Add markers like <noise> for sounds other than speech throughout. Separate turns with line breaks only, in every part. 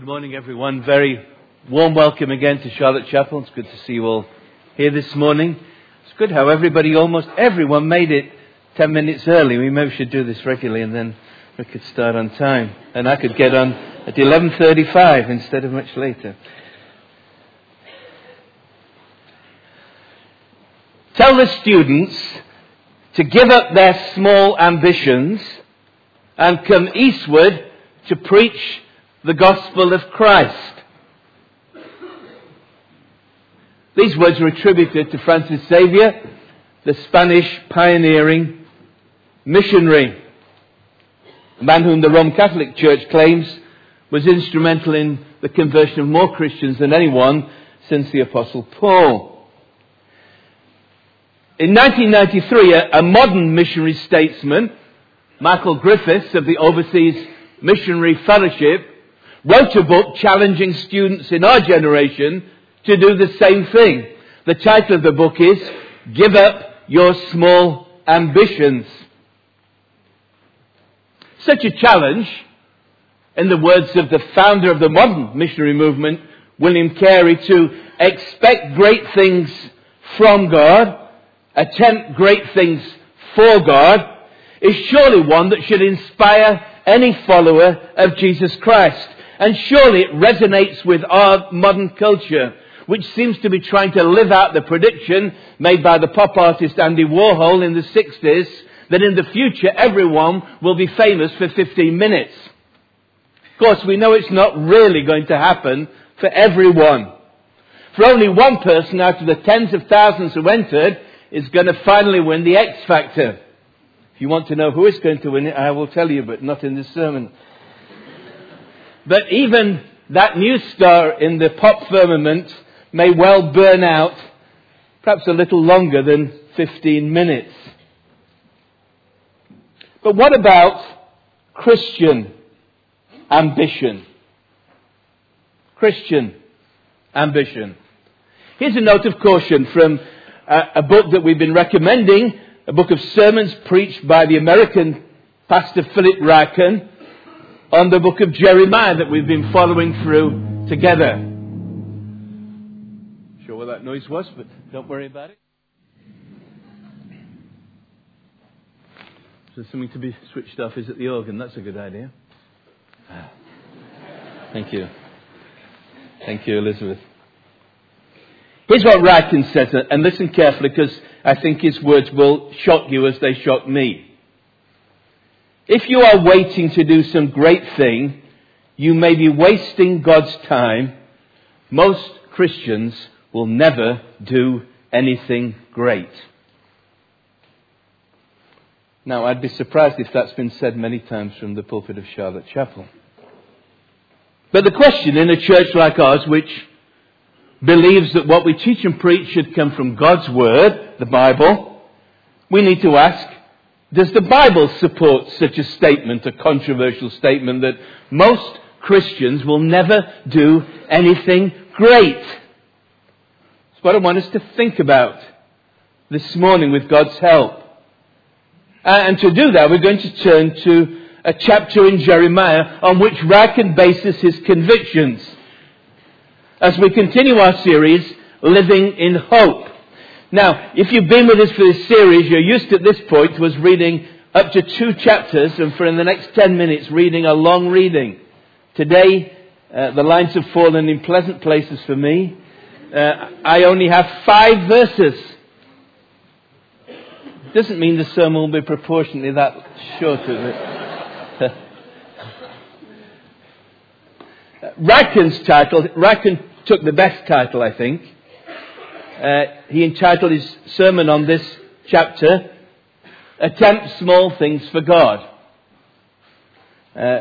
Good morning, everyone. Very warm welcome again to Charlotte Chapel. It's good to see you all here this morning. It's good how everybody, almost everyone, made it 10 minutes early. We maybe should do this regularly and then we could start on time. And I could get on at 11.35 instead of much later. Tell the students to give up their small ambitions and come eastward to preach the gospel of Christ. These words are attributed to Francis Xavier, the Spanish pioneering missionary, a man whom the Roman Catholic Church claims was instrumental in the conversion of more Christians than anyone since the Apostle Paul. In 1993, a, a modern missionary statesman, Michael Griffiths of the Overseas Missionary Fellowship, wrote a book challenging students in our generation to do the same thing. The title of the book is Give Up Your Small Ambitions. Such a challenge, in the words of the founder of the modern missionary movement, William Carey, to expect great things from God, attempt great things for God, is surely one that should inspire any follower of Jesus Christ. And surely it resonates with our modern culture, which seems to be trying to live out the prediction made by the pop artist Andy Warhol in the 60s that in the future everyone will be famous for 15 minutes. Of course, we know it's not really going to happen for everyone. For only one person out of the tens of thousands who entered is going to finally win the X Factor. If you want to know who is going to win it, I will tell you, but not in this sermon. But even that new star in the pop firmament may well burn out perhaps a little longer than 15 minutes. But what about Christian ambition? Christian ambition. Here's a note of caution from a, a book that we've been recommending, a book of sermons preached by the American pastor Philip Ryken on the book of Jeremiah that we've been following through together. Sure what that noise was, but don't worry about it. There something to be switched off? Is it the organ? That's a good idea. Ah. Thank you. Thank you, Elizabeth. Here's what Ryken says, and listen carefully because I think his words will shock you as they shock me. If you are waiting to do some great thing, you may be wasting God's time. Most Christians will never do anything great. Now, I'd be surprised if that's been said many times from the pulpit of Charlotte Chapel. But the question in a church like ours, which believes that what we teach and preach should come from God's Word, the Bible, we need to ask, does the Bible support such a statement, a controversial statement that most Christians will never do anything great? That's what I want us to think about this morning with God's help. Uh, and to do that, we're going to turn to a chapter in Jeremiah on which Ryken bases his convictions. As we continue our series, Living in Hope. Now, if you've been with us for this series, you're used at this point to us reading up to two chapters and for in the next ten minutes reading a long reading. Today, uh, the lines have fallen in pleasant places for me. Uh, I only have five verses. Doesn't mean the sermon will be proportionately that short, is it? <laughs> Ryken's title, Ryken took the best title, I think uh, he entitled his sermon on this chapter, Attempt Small Things for God. Uh,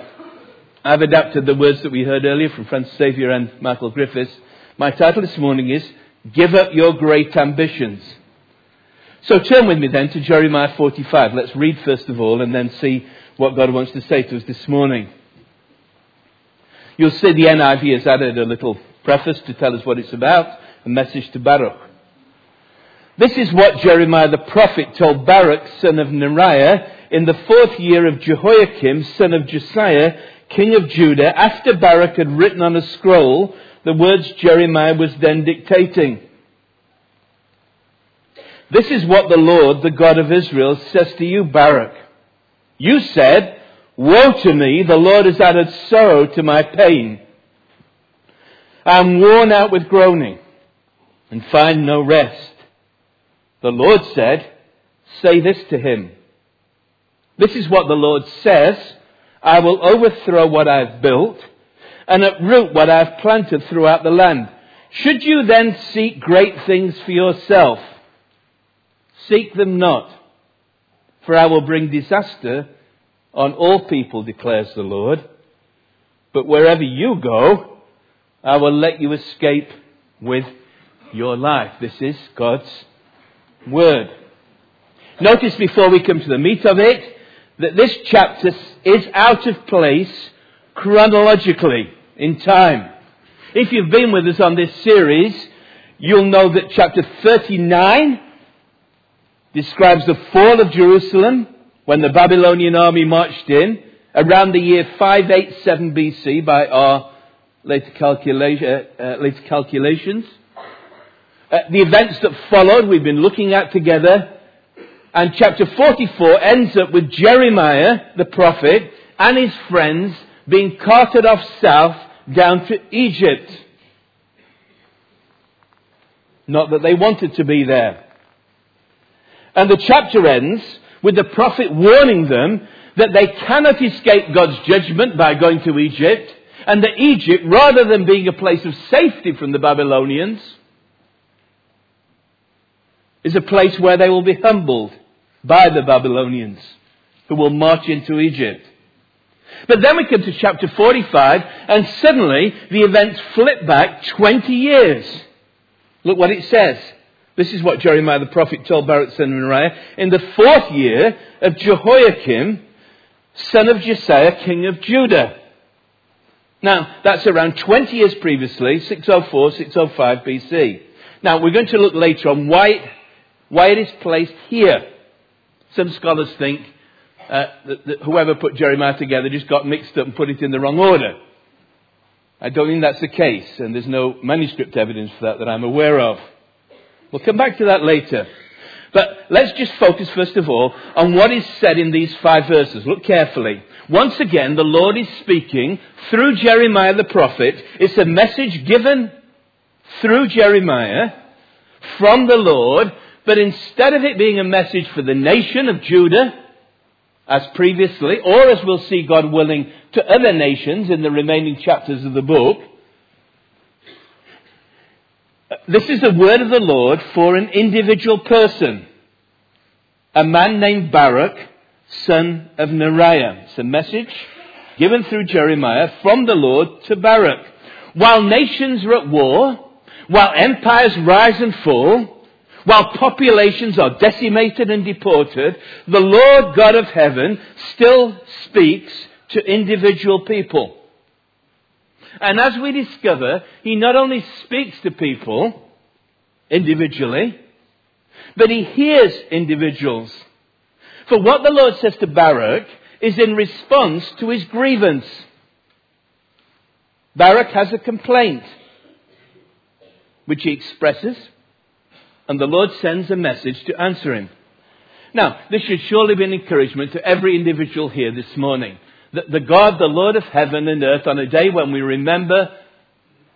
I've adapted the words that we heard earlier from Francis Xavier and Michael Griffiths. My title this morning is Give Up Your Great Ambitions. So turn with me then to Jeremiah 45. Let's read first of all and then see what God wants to say to us this morning. You'll see the NIV has added a little preface to tell us what it's about, a message to Baruch. This is what Jeremiah the prophet told Baruch, son of Neriah, in the fourth year of Jehoiakim, son of Josiah, king of Judah, after Baruch had written on a scroll the words Jeremiah was then dictating. This is what the Lord, the God of Israel, says to you, Baruch. You said, Woe to me, the Lord has added sorrow to my pain. I am worn out with groaning and find no rest. The Lord said, Say this to him. This is what the Lord says. I will overthrow what I have built and uproot what I have planted throughout the land. Should you then seek great things for yourself? Seek them not, for I will bring disaster on all people, declares the Lord. But wherever you go, I will let you escape with your life. This is God's Word. Notice before we come to the meat of it that this chapter is out of place chronologically in time. If you've been with us on this series, you'll know that chapter 39 describes the fall of Jerusalem when the Babylonian army marched in around the year 587 BC by our later, uh, later calculations. Uh, the events that followed we've been looking at together and chapter 44 ends up with Jeremiah, the prophet, and his friends being carted off south down to Egypt. Not that they wanted to be there. And the chapter ends with the prophet warning them that they cannot escape God's judgment by going to Egypt, and that Egypt, rather than being a place of safety from the Babylonians, is a place where they will be humbled by the Babylonians who will march into Egypt. But then we come to chapter 45 and suddenly the events flip back 20 years. Look what it says. This is what Jeremiah the prophet told Baruch son of Neriah. In the fourth year of Jehoiakim, son of Josiah, king of Judah. Now, that's around 20 years previously, 604, 605 BC. Now, we're going to look later on why, why it is placed here. Some scholars think uh, that, that whoever put Jeremiah together just got mixed up and put it in the wrong order. I don't think that's the case, and there's no manuscript evidence for that that I'm aware of. We'll come back to that later. But let's just focus first of all on what is said in these five verses. Look carefully. Once again, the Lord is speaking through Jeremiah the prophet. It's a message given through Jeremiah from the Lord but instead of it being a message for the nation of Judah, as previously, or as we'll see God willing, to other nations in the remaining chapters of the book, this is the word of the Lord for an individual person. A man named Baruch, son of Neriah. It's a message given through Jeremiah from the Lord to Baruch. While nations are at war, while empires rise and fall, while populations are decimated and deported, the Lord God of heaven still speaks to individual people. And as we discover, He not only speaks to people individually, but He hears individuals. For what the Lord says to Baruch is in response to his grievance. Baruch has a complaint, which he expresses and the Lord sends a message to answer him. Now, this should surely be an encouragement to every individual here this morning. That the God, the Lord of heaven and earth, on a day when we remember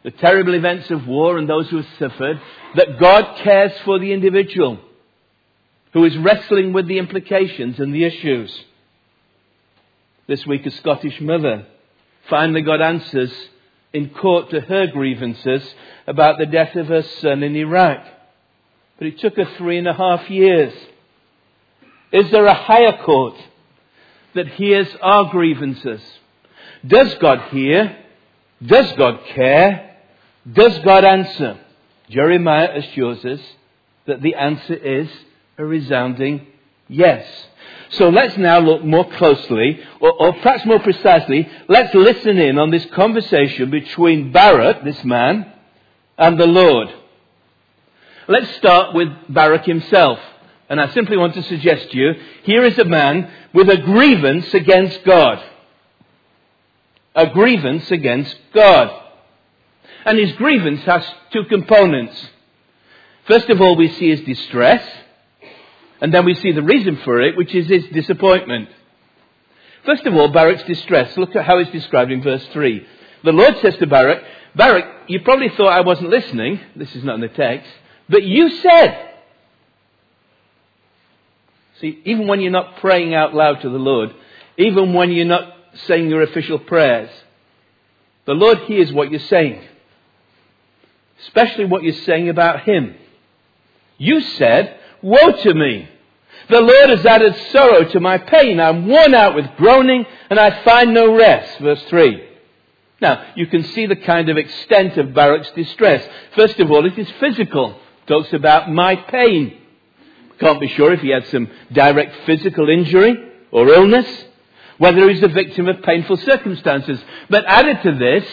the terrible events of war and those who have suffered, that God cares for the individual who is wrestling with the implications and the issues. This week, a Scottish mother finally got answers in court to her grievances about the death of her son in Iraq. But it took her three and a half years. Is there a higher court that hears our grievances? Does God hear? Does God care? Does God answer? Jeremiah assures us that the answer is a resounding yes. So let's now look more closely, or, or, perhaps more precisely, let's listen in on this conversation between Baruch, this man, and the Lord. Let's start with Baruch himself. And I simply want to suggest to you, here is a man with a grievance against God. a grievance against God. And his grievance has two components. First of all, we see his distress, and then we see the reason for it, which is his disappointment. First of all, Baruch's distress. Look at how it's described in verse 3. The Lord says to Baruch, Baruch, you probably thought I wasn't listening. This is not in the text. But you said. See, even when you're not praying out loud to the Lord, even when you're not saying your official prayers, the Lord hears what you're saying. Especially what you're saying about Him. You said, Woe to me! The Lord has added sorrow to my pain. I'm worn out with groaning and I find no rest. Verse 3. Now, you can see the kind of extent of Baruch's distress. First of all, it is physical. Talks about my pain. Can't be sure if he had some direct physical injury or illness, whether he's the victim of painful circumstances. But added to this,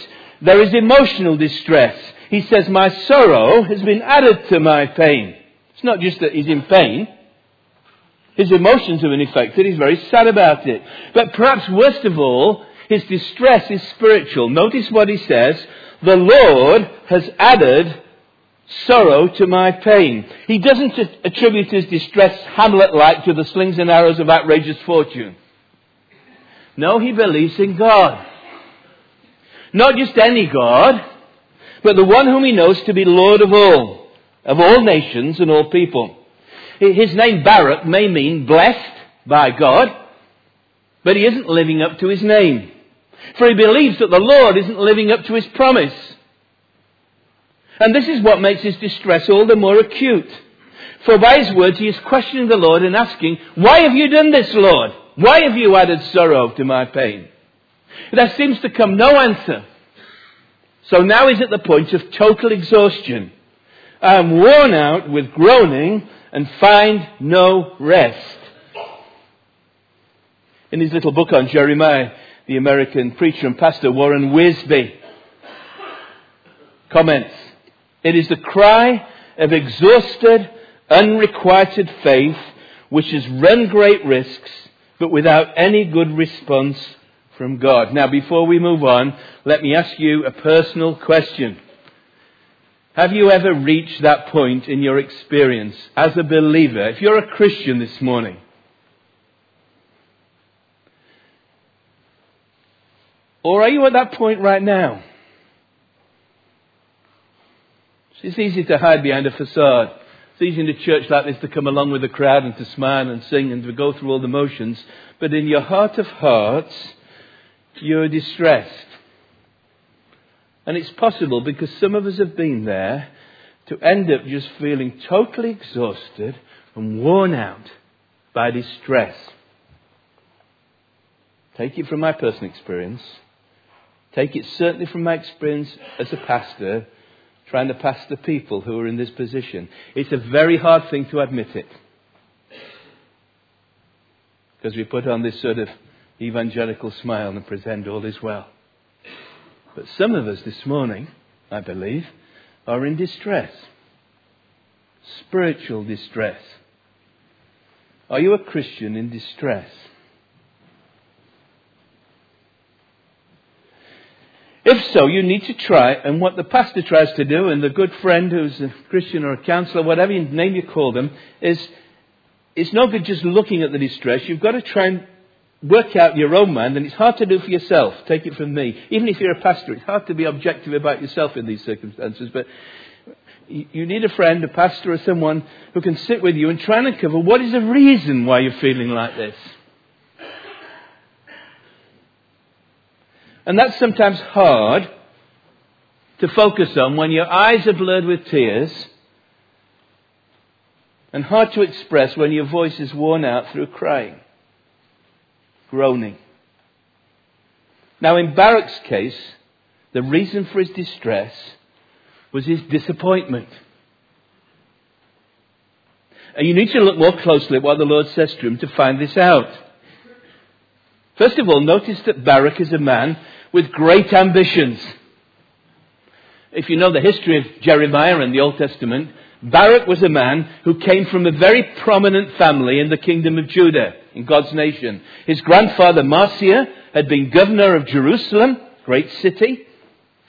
there is emotional distress. He says, My sorrow has been added to my pain. It's not just that he's in pain. His emotions have been affected. He's very sad about it. But perhaps worst of all, his distress is spiritual. Notice what he says. The Lord has added sorrow to my pain. He doesn't attribute his distress Hamlet-like to the slings and arrows of outrageous fortune. No, he believes in God. Not just any God, but the one whom he knows to be Lord of all, of all nations and all people. His name Baruch may mean blessed by God, but he isn't living up to his name. For he believes that the Lord isn't living up to his promise. And this is what makes his distress all the more acute. For by his words he is questioning the Lord and asking, Why have you done this, Lord? Why have you added sorrow to my pain? There seems to come no answer. So now he's at the point of total exhaustion. I am worn out with groaning and find no rest. In his little book on Jeremiah, the American preacher and pastor Warren Wiersbe comments, It is the cry of exhausted, unrequited faith which has run great risks, but without any good response from God. Now, before we move on, let me ask you a personal question. Have you ever reached that point in your experience as a believer? If you're a Christian this morning, or are you at that point right now? It's easy to hide behind a facade. It's easy in a church like this to come along with the crowd and to smile and sing and to go through all the motions. But in your heart of hearts, you're distressed. And it's possible because some of us have been there to end up just feeling totally exhausted and worn out by distress. Take it from my personal experience. Take it certainly from my experience as a pastor trying to pastor people who are in this position. It's a very hard thing to admit it. Because we put on this sort of evangelical smile and pretend all is well. But some of us this morning, I believe, are in distress. Spiritual distress. Are you a Christian in distress? If so, you need to try, and what the pastor tries to do, and the good friend who's a Christian or a counselor, whatever name you call them, is it's no good just looking at the distress. You've got to try and work out your own mind, and it's hard to do for yourself. Take it from me. Even if you're a pastor, it's hard to be objective about yourself in these circumstances, but you need a friend, a pastor, or someone who can sit with you and try and uncover what is the reason why you're feeling like this. And that's sometimes hard to focus on when your eyes are blurred with tears and hard to express when your voice is worn out through crying groaning. Now, in Baruch's case, the reason for his distress was his disappointment. And you need to look more closely at what the Lord says to him to find this out. First of all, notice that Baruch is a man with great ambitions. If you know the history of Jeremiah in the Old Testament, Baruch was a man who came from a very prominent family in the kingdom of Judah, in God's nation. His grandfather Mahseiah had been governor of Jerusalem great city.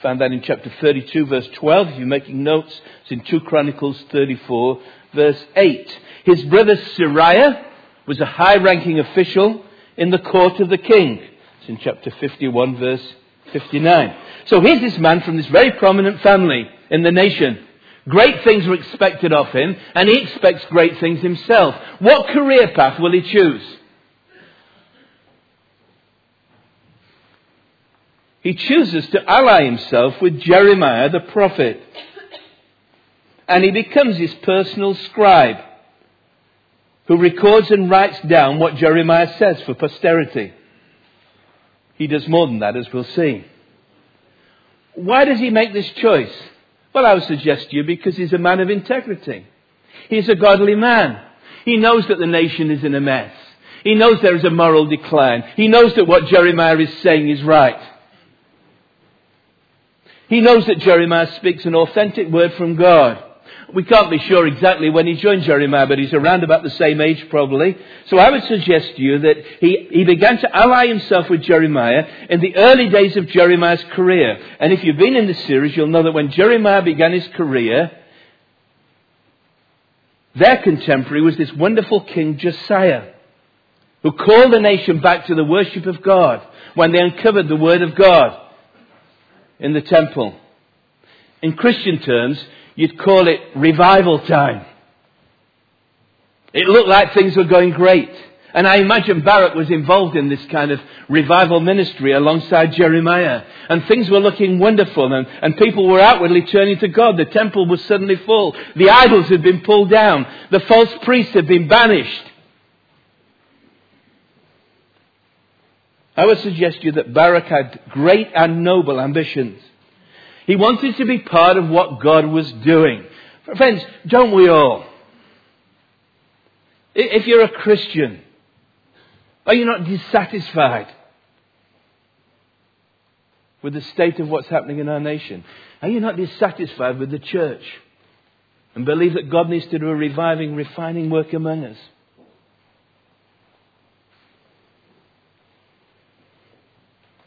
Found that in chapter 32, verse 12. If you're making notes, it's in 2 Chronicles 34, verse 8. His brother Seraiah was a high ranking official in the court of the king. It's in chapter 51, verse 59. So here's this man from this very prominent family in the nation. Great things were expected of him, and he expects great things himself. What career path will he choose? He chooses to ally himself with Jeremiah the prophet. And he becomes his personal scribe, who records and writes down what Jeremiah says for posterity. He does more than that, as we'll see. Why does he make this choice? Well, I would suggest to you because he's a man of integrity. He's a godly man. He knows that the nation is in a mess. He knows there is a moral decline. He knows that what Jeremiah is saying is right. He knows that Jeremiah speaks an authentic word from God. We can't be sure exactly when he joined Jeremiah, but he's around about the same age probably. So I would suggest to you that he, he began to ally himself with Jeremiah in the early days of Jeremiah's career. And if you've been in this series, you'll know that when Jeremiah began his career, their contemporary was this wonderful king Josiah, who called the nation back to the worship of God when they uncovered the word of God in the temple. In Christian terms, You'd call it revival time. It looked like things were going great. And I imagine Baruch was involved in this kind of revival ministry alongside Jeremiah. And things were looking wonderful and, and people were outwardly turning to God. The temple was suddenly full. The idols had been pulled down. The false priests had been banished. I would suggest to you that Baruch had great and noble ambitions. He wanted to be part of what God was doing. Friends, don't we all? If you're a Christian, are you not dissatisfied with the state of what's happening in our nation? Are you not dissatisfied with the church and believe that God needs to do a reviving, refining work among us?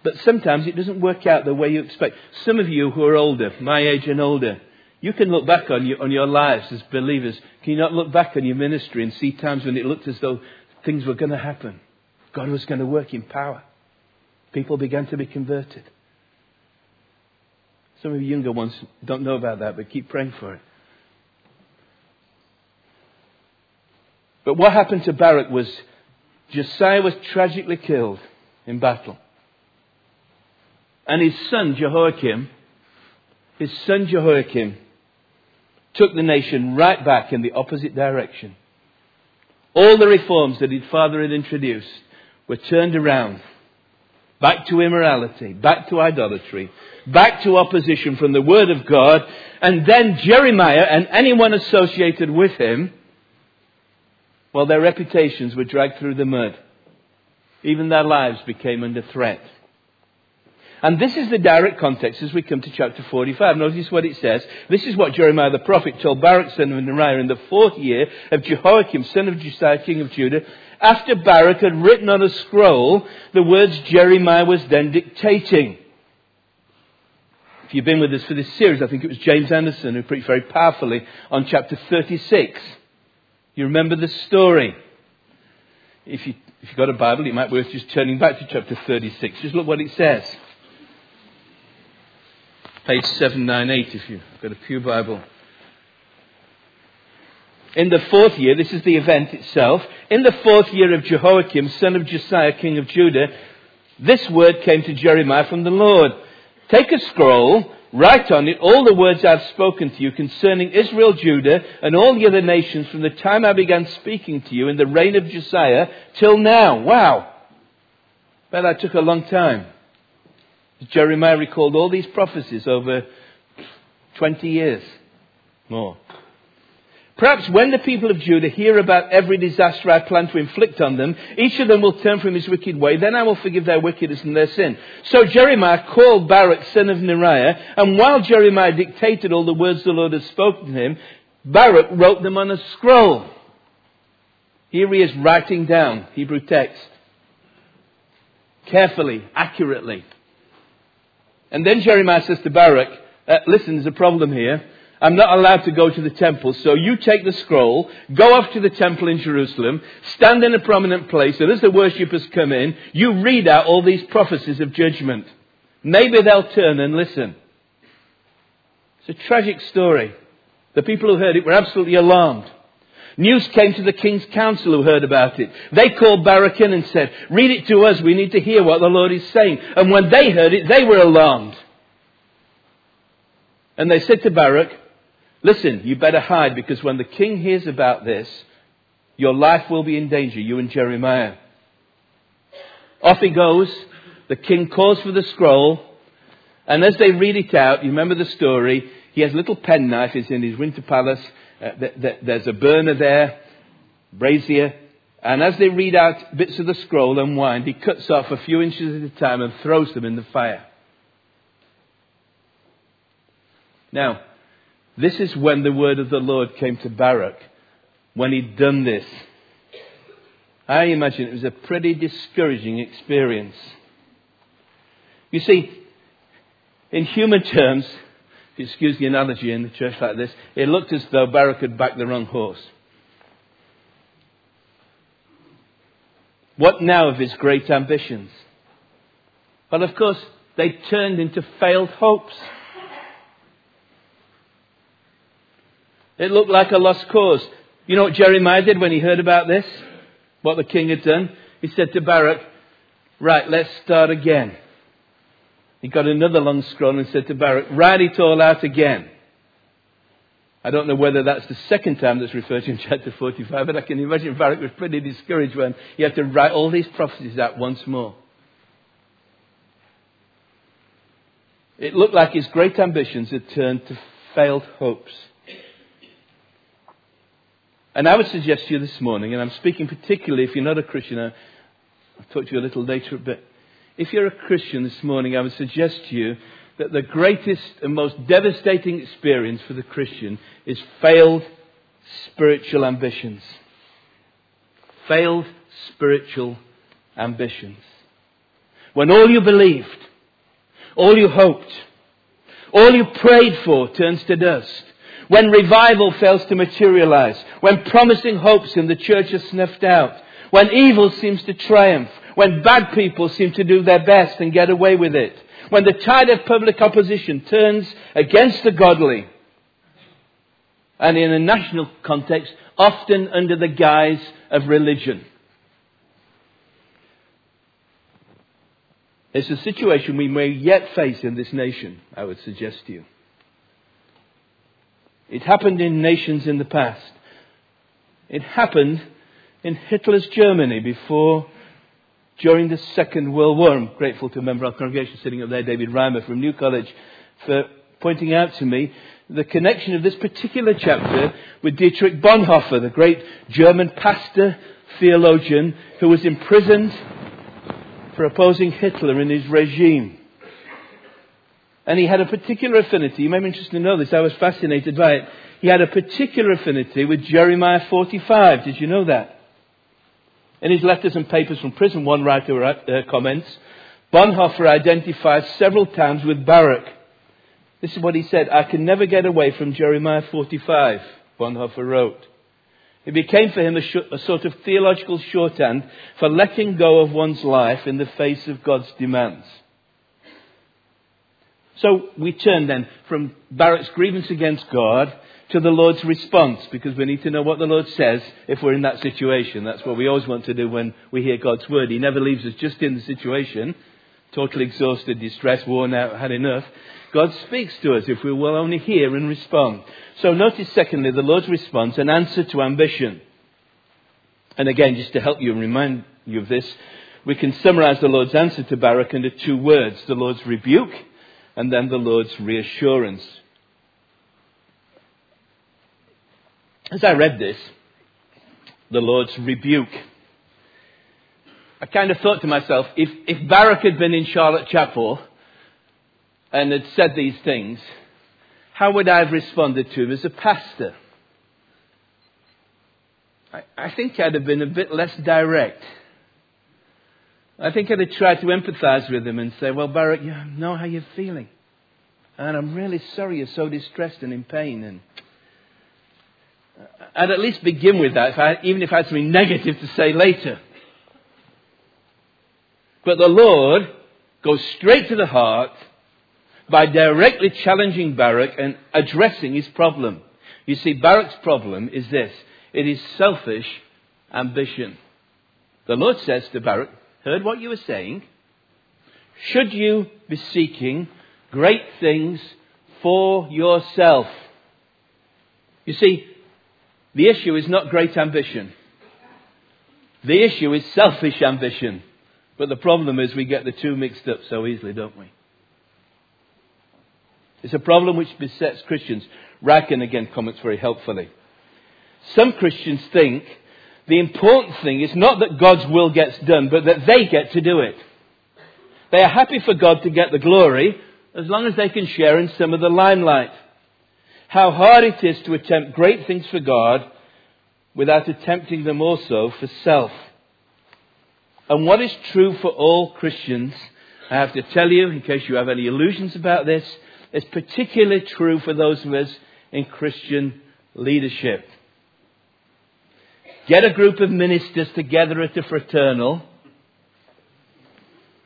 But sometimes it doesn't work out the way you expect. Some of you who are older, my age and older, you can look back on your, on your lives as believers. Can you not look back on your ministry and see times when it looked as though things were going to happen? God was going to work in power. People began to be converted. Some of you younger ones don't know about that, but keep praying for it. But what happened to Baruch was Josiah was tragically killed in battle. And his son Jehoiakim, his son Jehoiakim, took the nation right back in the opposite direction. All the reforms that his father had introduced were turned around. Back to immorality, back to idolatry, back to opposition from the Word of God, and then Jeremiah and anyone associated with him, well, their reputations were dragged through the mud. Even their lives became under threat. And this is the direct context as we come to chapter 45. Notice what it says. This is what Jeremiah the prophet told Baruch son of Neriah in the fourth year of Jehoiakim son of Josiah king of Judah. After Baruch had written on a scroll the words Jeremiah was then dictating. If you've been with us for this series, I think it was James Anderson who preached very powerfully on chapter 36. You remember the story. If, you, if you've got a Bible, it might be worth just turning back to chapter 36. Just look what it says page 798 if you've got a Pew Bible. In the fourth year, this is the event itself, in the fourth year of Jehoiakim, son of Josiah, king of Judah, this word came to Jeremiah from the Lord. Take a scroll, write on it all the words I've spoken to you concerning Israel, Judah, and all the other nations from the time I began speaking to you in the reign of Josiah till now. Wow. Bet that took a long time. Jeremiah recalled all these prophecies over 20 years more. Perhaps when the people of Judah hear about every disaster I plan to inflict on them, each of them will turn from his wicked way, then I will forgive their wickedness and their sin. So Jeremiah called Baruch, son of Neriah, and while Jeremiah dictated all the words the Lord had spoken to him, Baruch wrote them on a scroll. Here he is writing down Hebrew text. Carefully, accurately. And then Jeremiah says to Baruch, uh, listen, there's a problem here. I'm not allowed to go to the temple, so you take the scroll, go off to the temple in Jerusalem, stand in a prominent place, and as the worshippers come in, you read out all these prophecies of judgment. Maybe they'll turn and listen. It's a tragic story. The people who heard it were absolutely alarmed. News came to the king's council who heard about it. They called Baruch in and said, read it to us, we need to hear what the Lord is saying. And when they heard it, they were alarmed. And they said to Baruch, listen, you better hide because when the king hears about this, your life will be in danger, you and Jeremiah. Off he goes. The king calls for the scroll. And as they read it out, you remember the story, he has a little penknife, he's in his winter palace, uh, th- th- there's a burner there, brazier, and as they read out bits of the scroll and wind, he cuts off a few inches at a time and throws them in the fire. Now, this is when the word of the Lord came to Baruch, when he'd done this. I imagine it was a pretty discouraging experience. You see, in human terms, excuse the analogy in the church like this, it looked as though Baruch had backed the wrong horse. What now of his great ambitions? Well, of course, they turned into failed hopes. It looked like a lost cause. You know what Jeremiah did when he heard about this? What the king had done? He said to Baruch, Right, let's start again. He got another long scroll and said to Baruch, Write it all out again. I don't know whether that's the second time that's referred to in <laughs> chapter 45, but I can imagine Baruch was pretty discouraged when he had to write all these prophecies out once more. It looked like his great ambitions had turned to failed hopes. And I would suggest to you this morning, and I'm speaking particularly if you're not a Christian, I'll talk to you a little later, but if you're a Christian this morning, I would suggest to you that the greatest and most devastating experience for the Christian is failed spiritual ambitions. Failed spiritual ambitions. When all you believed, all you hoped, all you prayed for turns to dust. When revival fails to materialize. When promising hopes in the church are snuffed out. When evil seems to triumph when bad people seem to do their best and get away with it, when the tide of public opposition turns against the godly, and in a national context, often under the guise of religion. It's a situation we may yet face in this nation, I would suggest to you. It happened in nations in the past. It happened in Hitler's Germany before during the Second World War. I'm grateful to a member of our congregation sitting up there, David Reimer from New College, for pointing out to me the connection of this particular chapter with Dietrich Bonhoeffer, the great German pastor, theologian, who was imprisoned for opposing Hitler and his regime. And he had a particular affinity. You may be interested to know this. I was fascinated by it. He had a particular affinity with Jeremiah 45. Did you know that? In his letters and papers from prison, one writer uh, comments, Bonhoeffer identifies several times with Baruch. This is what he said, I can never get away from Jeremiah 45, Bonhoeffer wrote. It became for him a, sh- a sort of theological shorthand for letting go of one's life in the face of God's demands. So we turn then from Baruch's grievance against God to the Lord's response because we need to know what the Lord says if we're in that situation. That's what we always want to do when we hear God's word. He never leaves us just in the situation, totally exhausted, distressed, worn out, had enough. God speaks to us if we will only hear and respond. So notice secondly the Lord's response, an answer to ambition. And again, just to help you and remind you of this, we can summarize the Lord's answer to Baruch into two words, the Lord's rebuke and then the Lord's reassurance. As I read this, the Lord's rebuke, I kind of thought to myself, if, if Baruch had been in Charlotte Chapel and had said these things, how would I have responded to him as a pastor? I, I think I'd have been a bit less direct. I think I'd have tried to empathize with him and say, Well, Baruch, you know how you're feeling. And I'm really sorry you're so distressed and in pain. And I'd at least begin with that, if I, even if I had something negative to say later. But the Lord goes straight to the heart by directly challenging Baruch and addressing his problem. You see, Baruch's problem is this it is selfish ambition. The Lord says to Baruch, Heard what you were saying. Should you be seeking great things for yourself? You see, the issue is not great ambition. The issue is selfish ambition. But the problem is we get the two mixed up so easily, don't we? It's a problem which besets Christians. Ryken again comments very helpfully. Some Christians think the important thing is not that God's will gets done, but that they get to do it. They are happy for God to get the glory as long as they can share in some of the limelight. How hard it is to attempt great things for God without attempting them also for self. And what is true for all Christians, I have to tell you, in case you have any illusions about this, is particularly true for those of us in Christian leadership. Get a group of ministers together at a fraternal.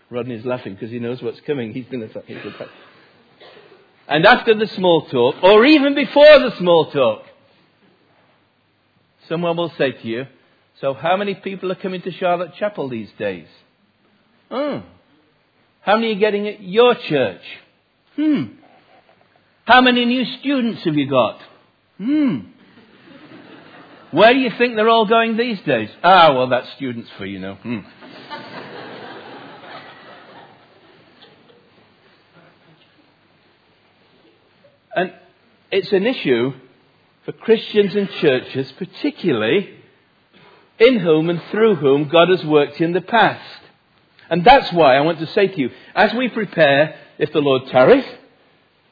Rodney's laughing because he knows what's coming. He's going to. And after the small talk, or even before the small talk, someone will say to you, So, how many people are coming to Charlotte Chapel these days? Oh. How many are getting at your church? Hmm. How many new students have you got? Hmm. Where do you think they're all going these days? Ah, well, that's students for, you know. Hmm. and it's an issue for Christians and churches, particularly in whom and through whom God has worked in the past. And that's why I want to say to you, as we prepare, if the Lord tarries,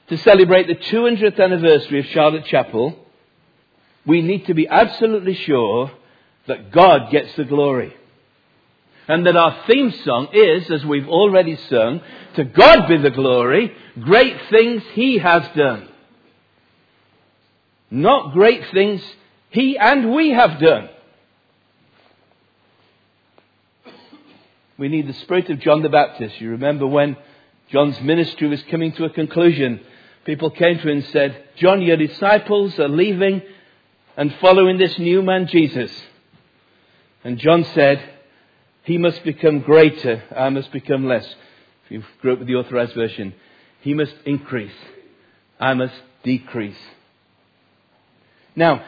to celebrate the 200th anniversary of Charlotte Chapel, we need to be absolutely sure that God gets the glory. And that our theme song is, as we've already sung, to God be the glory, great things He has done. Not great things He and we have done. We need the spirit of John the Baptist. You remember when John's ministry was coming to a conclusion, people came to him and said, John, your disciples are leaving and following this new man, Jesus. And John said, He must become greater, I must become less. If you grew up with the authorized version, He must increase, I must decrease. Now,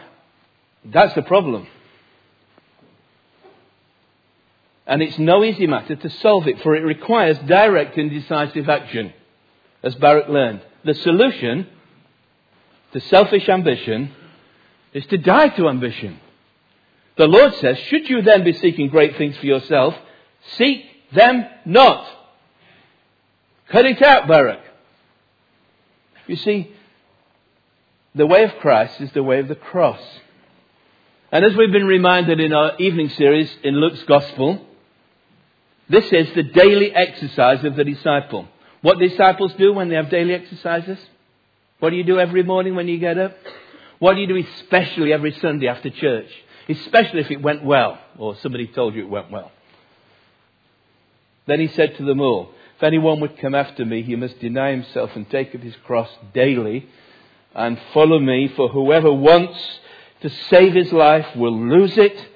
that's the problem. And it's no easy matter to solve it, for it requires direct and decisive action, as Baruch learned. The solution to selfish ambition is to die to ambition. The Lord says, should you then be seeking great things for yourself, seek them not. Cut it out, Baruch. You see, the way of Christ is the way of the cross. And as we've been reminded in our evening series in Luke's Gospel, this is the daily exercise of the disciple. What disciples do when they have daily exercises? What do you do every morning when you get up? What do you do especially every Sunday after church? Especially if it went well, or somebody told you it went well. Then he said to them all, If anyone would come after me, he must deny himself and take up his cross daily and follow me. For whoever wants to save his life will lose it,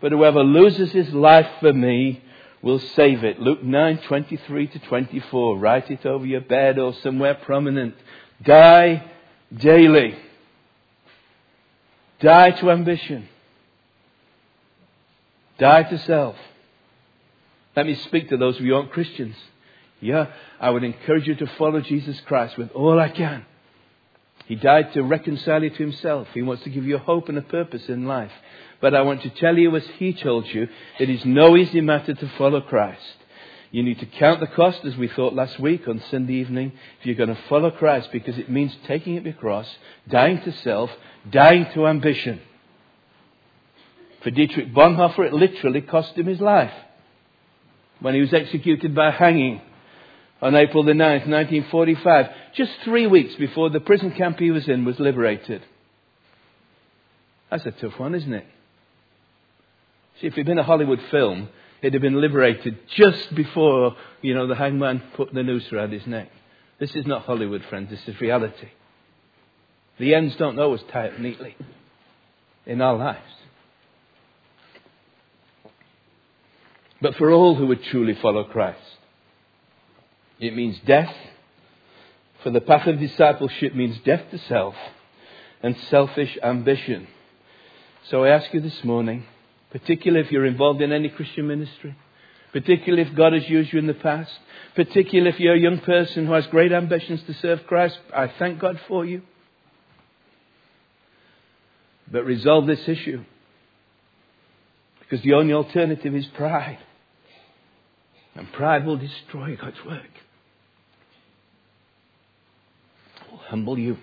but whoever loses his life for me will save it. Luke 9, 23 to 24. Write it over your bed or somewhere prominent. Die daily. Die to ambition. Die to self. Let me speak to those of you who aren't Christians. Yeah, I would encourage you to follow Jesus Christ with all I can. He died to reconcile you to himself. He wants to give you a hope and a purpose in life. But I want to tell you, as he told you, it is no easy matter to follow Christ. You need to count the cost, as we thought last week on Sunday evening, if you're going to follow Christ, because it means taking up your cross, dying to self, dying to ambition. For Dietrich Bonhoeffer, it literally cost him his life. when he was executed by hanging on April the 9th, 1945, just three weeks before the prison camp he was in was liberated. That's a tough one, isn't it? See, if it'd been a Hollywood film, it'd have been liberated just before, you know, the hangman put the noose around his neck. This is not Hollywood, friends. This is reality. The ends don't always tie up neatly in our lives. But for all who would truly follow Christ, it means death. For the path of discipleship means death to self and selfish ambition. So I ask you this morning, particularly if you're involved in any Christian ministry, particularly if God has used you in the past, particularly if you're a young person who has great ambitions to serve Christ, I thank God for you. But resolve this issue. Because the only alternative is pride. And pride will destroy God's work. It will humble you.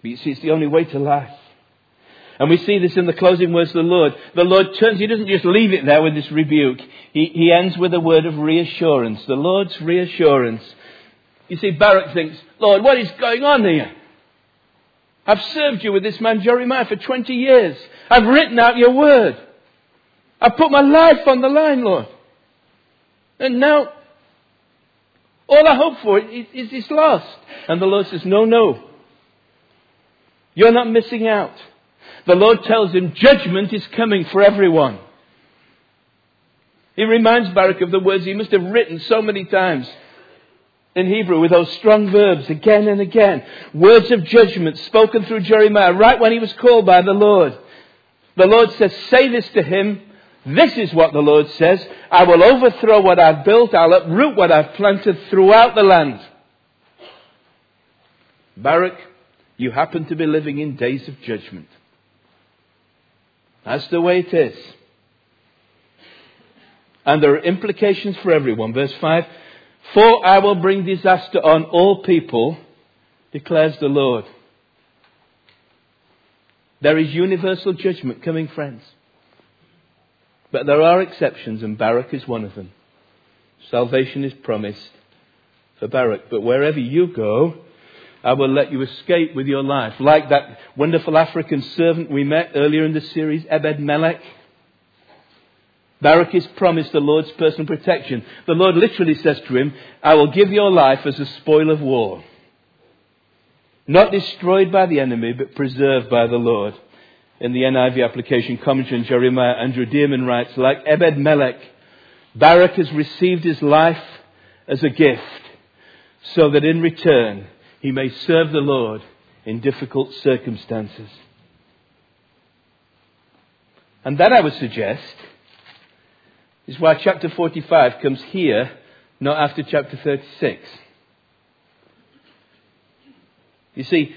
But you see, it's the only way to life. And we see this in the closing words of the Lord. The Lord turns, He doesn't just leave it there with this rebuke. He, he ends with a word of reassurance. The Lord's reassurance. You see, Baruch thinks, Lord, what is going on here? I've served you with this man Jeremiah for 20 years. I've written out your word. I've put my life on the line, Lord. And now, all I hope for is, is, is lost. And the Lord says, no, no. You're not missing out the Lord tells him judgment is coming for everyone. He reminds Baruch of the words he must have written so many times in Hebrew with those strong verbs again and again. Words of judgment spoken through Jeremiah right when he was called by the Lord. The Lord says, say this to him. This is what the Lord says. I will overthrow what I've built. I'll uproot what I've planted throughout the land. Baruch, you happen to be living in days of judgment. That's the way it is. And there are implications for everyone. Verse 5 For I will bring disaster on all people, declares the Lord. There is universal judgment coming, friends. But there are exceptions, and Baruch is one of them. Salvation is promised for Baruch. But wherever you go, I will let you escape with your life. Like that wonderful African servant we met earlier in the series, Ebed Melech. Baruch is promised the Lord's personal protection. The Lord literally says to him, I will give your life as a spoil of war. Not destroyed by the enemy, but preserved by the Lord. In the NIV application commentary Jeremiah, Andrew Dearman writes, like Ebed Melech, Baruch has received his life as a gift, so that in return he may serve the Lord in difficult circumstances. And that, I would suggest, is why chapter 45 comes here, not after chapter 36. You see,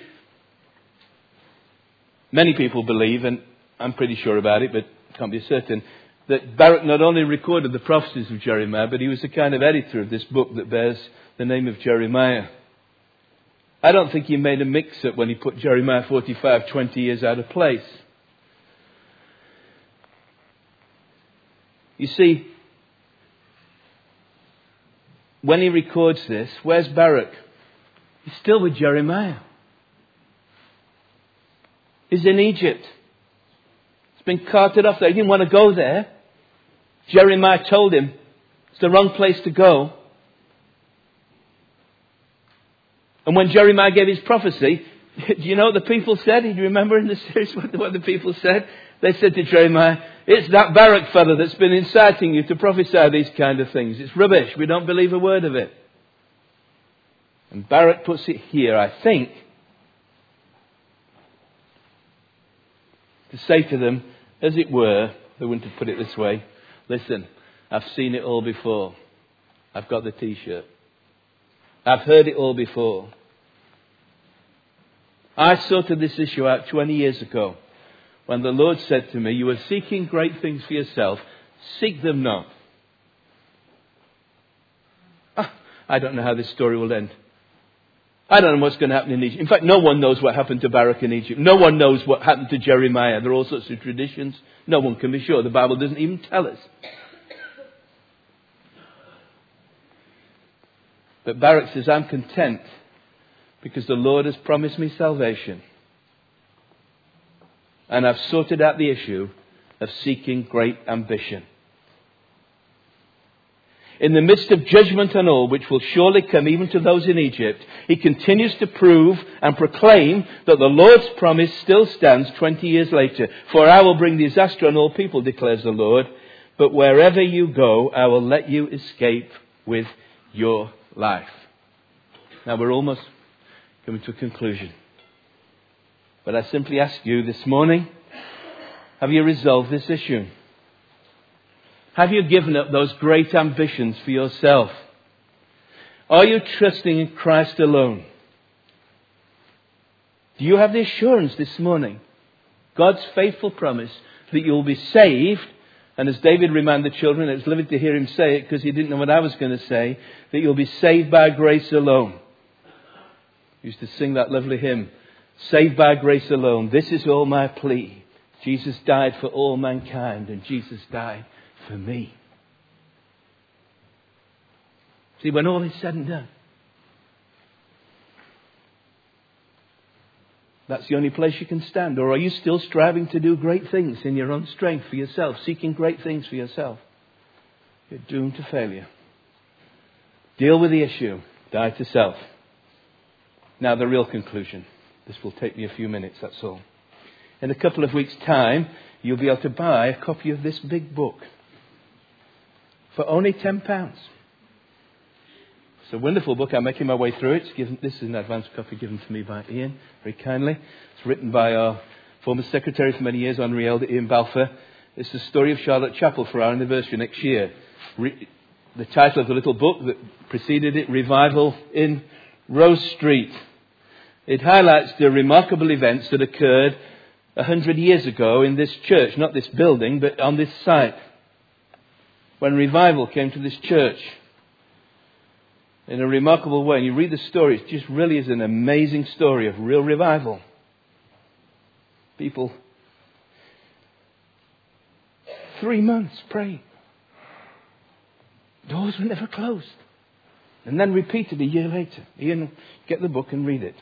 many people believe, and I'm pretty sure about it, but can't be certain, that Baruch not only recorded the prophecies of Jeremiah, but he was the kind of editor of this book that bears the name of Jeremiah. I don't think he made a mix up when he put Jeremiah 45 20 years out of place. You see, when he records this, where's Baruch? He's still with Jeremiah. He's in Egypt. It's been carted off there. He didn't want to go there. Jeremiah told him it's the wrong place to go. And when Jeremiah gave his prophecy, <laughs> do you know what the people said? Do you remember in the series <laughs> what, what the people said? They said to Jeremiah, it's that Baruch fellow that's been inciting you to prophesy these kind of things. It's rubbish. We don't believe a word of it. And Baruch puts it here, I think, to say to them, as it were, they wouldn't have put it this way, listen, I've seen it all before. I've got the t-shirt. I've heard it all before. I sorted this issue out 20 years ago when the Lord said to me, You are seeking great things for yourself, seek them not. Ah, I don't know how this story will end. I don't know what's going to happen in Egypt. In fact, no one knows what happened to Baruch in Egypt. No one knows what happened to Jeremiah. There are all sorts of traditions. No one can be sure. The Bible doesn't even tell us. But Baruch says, I'm content because the Lord has promised me salvation. And I've sorted out the issue of seeking great ambition. In the midst of judgment and all, which will surely come even to those in Egypt, he continues to prove and proclaim that the Lord's promise still stands 20 years later. For I will bring disaster on all people, declares the Lord, but wherever you go, I will let you escape with your life. Now we're almost coming to a conclusion. But I simply ask you this morning, have you resolved this issue? Have you given up those great ambitions for yourself? Are you trusting in Christ alone? Do you have the assurance this morning, God's faithful promise, that you'll be saved? And as David reminded the children, it was lovely to hear him say it because he didn't know what I was going to say, that you'll be saved by grace alone. He used to sing that lovely hymn, Saved by grace alone. This is all my plea. Jesus died for all mankind, and Jesus died for me. See, when all is said and done, that's the only place you can stand. Or are you still striving to do great things in your own strength for yourself, seeking great things for yourself? You're doomed to failure. Deal with the issue. Die to self. Now, the real conclusion. This will take me a few minutes, that's all. In a couple of weeks' time, you'll be able to buy a copy of this big book for only £10. It's a wonderful book. I'm making my way through it. Given, this is an advance copy given to me by Ian, very kindly. It's written by our former secretary for many years, Henri Elder, Ian Balfour. It's the story of Charlotte Chapel for our anniversary next year. Re- the title of the little book that preceded it, Revival in Rose Street. It highlights the remarkable events that occurred a hundred years ago in this church, not this building, but on this site when revival came to this church in a remarkable way. And you read the story, it just really is an amazing story of real revival. People, three months praying. Doors were never closed. And then repeated a year later. Ian, get the book and read it.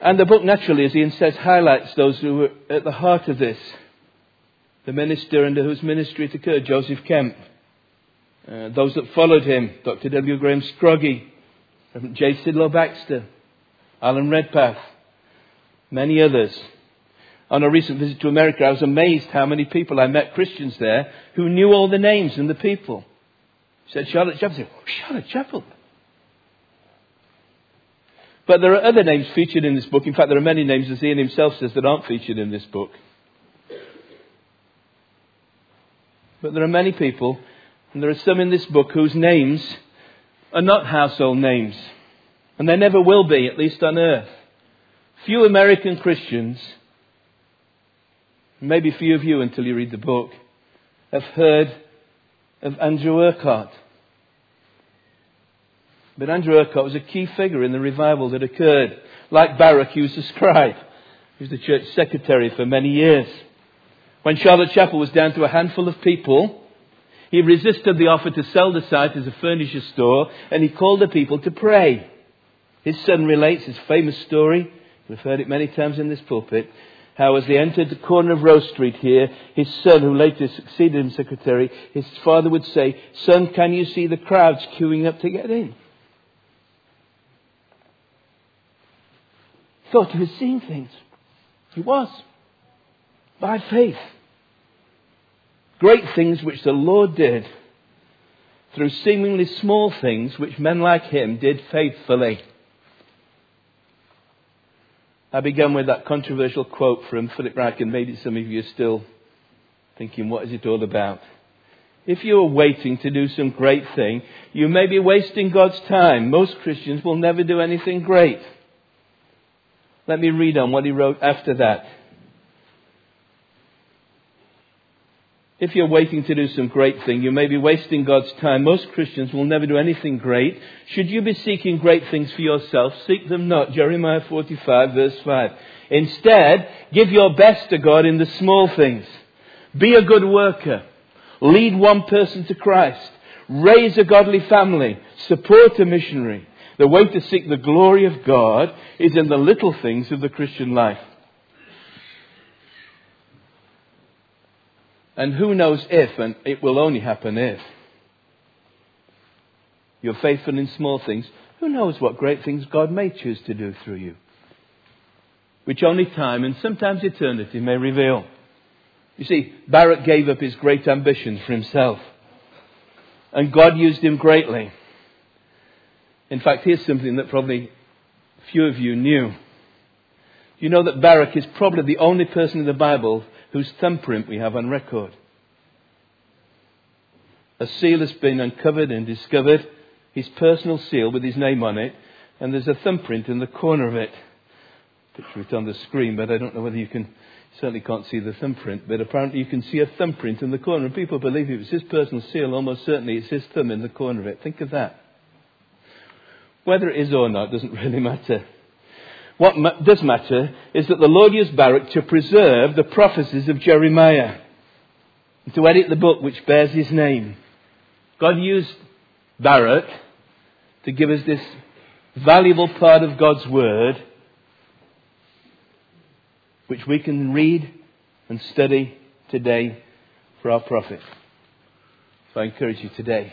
And the book, naturally, as Ian says, highlights those who were at the heart of this the minister under whose ministry it occurred, Joseph Kemp. Uh, those that followed him, Dr. W. Graham Scroggie, Reverend J. Sidlow Baxter, Alan Redpath, many others. On a recent visit to America, I was amazed how many people I met, Christians there, who knew all the names and the people. said Charlotte Chapel. Said, oh, Charlotte Chapel. But there are other names featured in this book. In fact, there are many names, as Ian himself says, that aren't featured in this book. But there are many people, and there are some in this book whose names are not household names. And they never will be, at least on earth. Few American Christians, maybe few of you until you read the book, have heard of Andrew Urquhart. But Andrew Urquhart was a key figure in the revival that occurred. Like Baruch, he was a scribe. He was the church secretary for many years. When Charlotte Chapel was down to a handful of people, he resisted the offer to sell the site as a furniture store and he called the people to pray. His son relates his famous story. We've heard it many times in this pulpit. How as they entered the corner of Rose Street here, his son, who later succeeded him secretary, his father would say, Son, can you see the crowds queuing up to get in? Thought he was seeing things. He was by faith. Great things which the Lord did through seemingly small things which men like him did faithfully. I began with that controversial quote from Philip Ryken. Maybe some of you are still thinking, what is it all about? If you are waiting to do some great thing, you may be wasting God's time. Most Christians will never do anything great. Let me read on what he wrote after that. If you're waiting to do some great thing, you may be wasting God's time. Most Christians will never do anything great. Should you be seeking great things for yourself, seek them not. Jeremiah 45 verse 5. Instead, give your best to God in the small things. Be a good worker. Lead one person to Christ. raise a godly family, support a missionary. The way to seek the glory of God is in the little things of the Christian life. And who knows if, and it will only happen if, you're faithful in small things, who knows what great things God may choose to do through you? Which only time and sometimes eternity may reveal. You see, Baruch gave up his great ambitions for himself. And God used him greatly. In fact, here's something that probably few of you knew. You know that Baruch is probably the only person in the Bible whose thumbprint we have on record. A seal has been uncovered and discovered, his personal seal with his name on it, and there's a thumbprint in the corner of it. Picture it on the screen, but I don't know whether you can, certainly can't see the thumbprint, but apparently you can see a thumbprint in the corner, and people believe it was his personal seal, almost certainly it's his thumb in the corner of it. Think of that. Whether it is or not doesn't <laughs> really matter. What ma- does matter is that the Lord used Baruch to preserve the prophecies of Jeremiah, to edit the book which bears his name. God used Baruch to give us this valuable part of God's Word, which we can read and study today for our profit. So I encourage you today,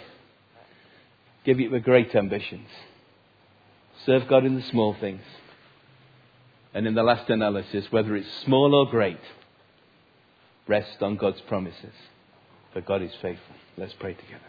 give you great ambitions. Serve God in the small things. And in the last analysis, whether it's small or great, rest on God's promises. For God is faithful. Let's pray together.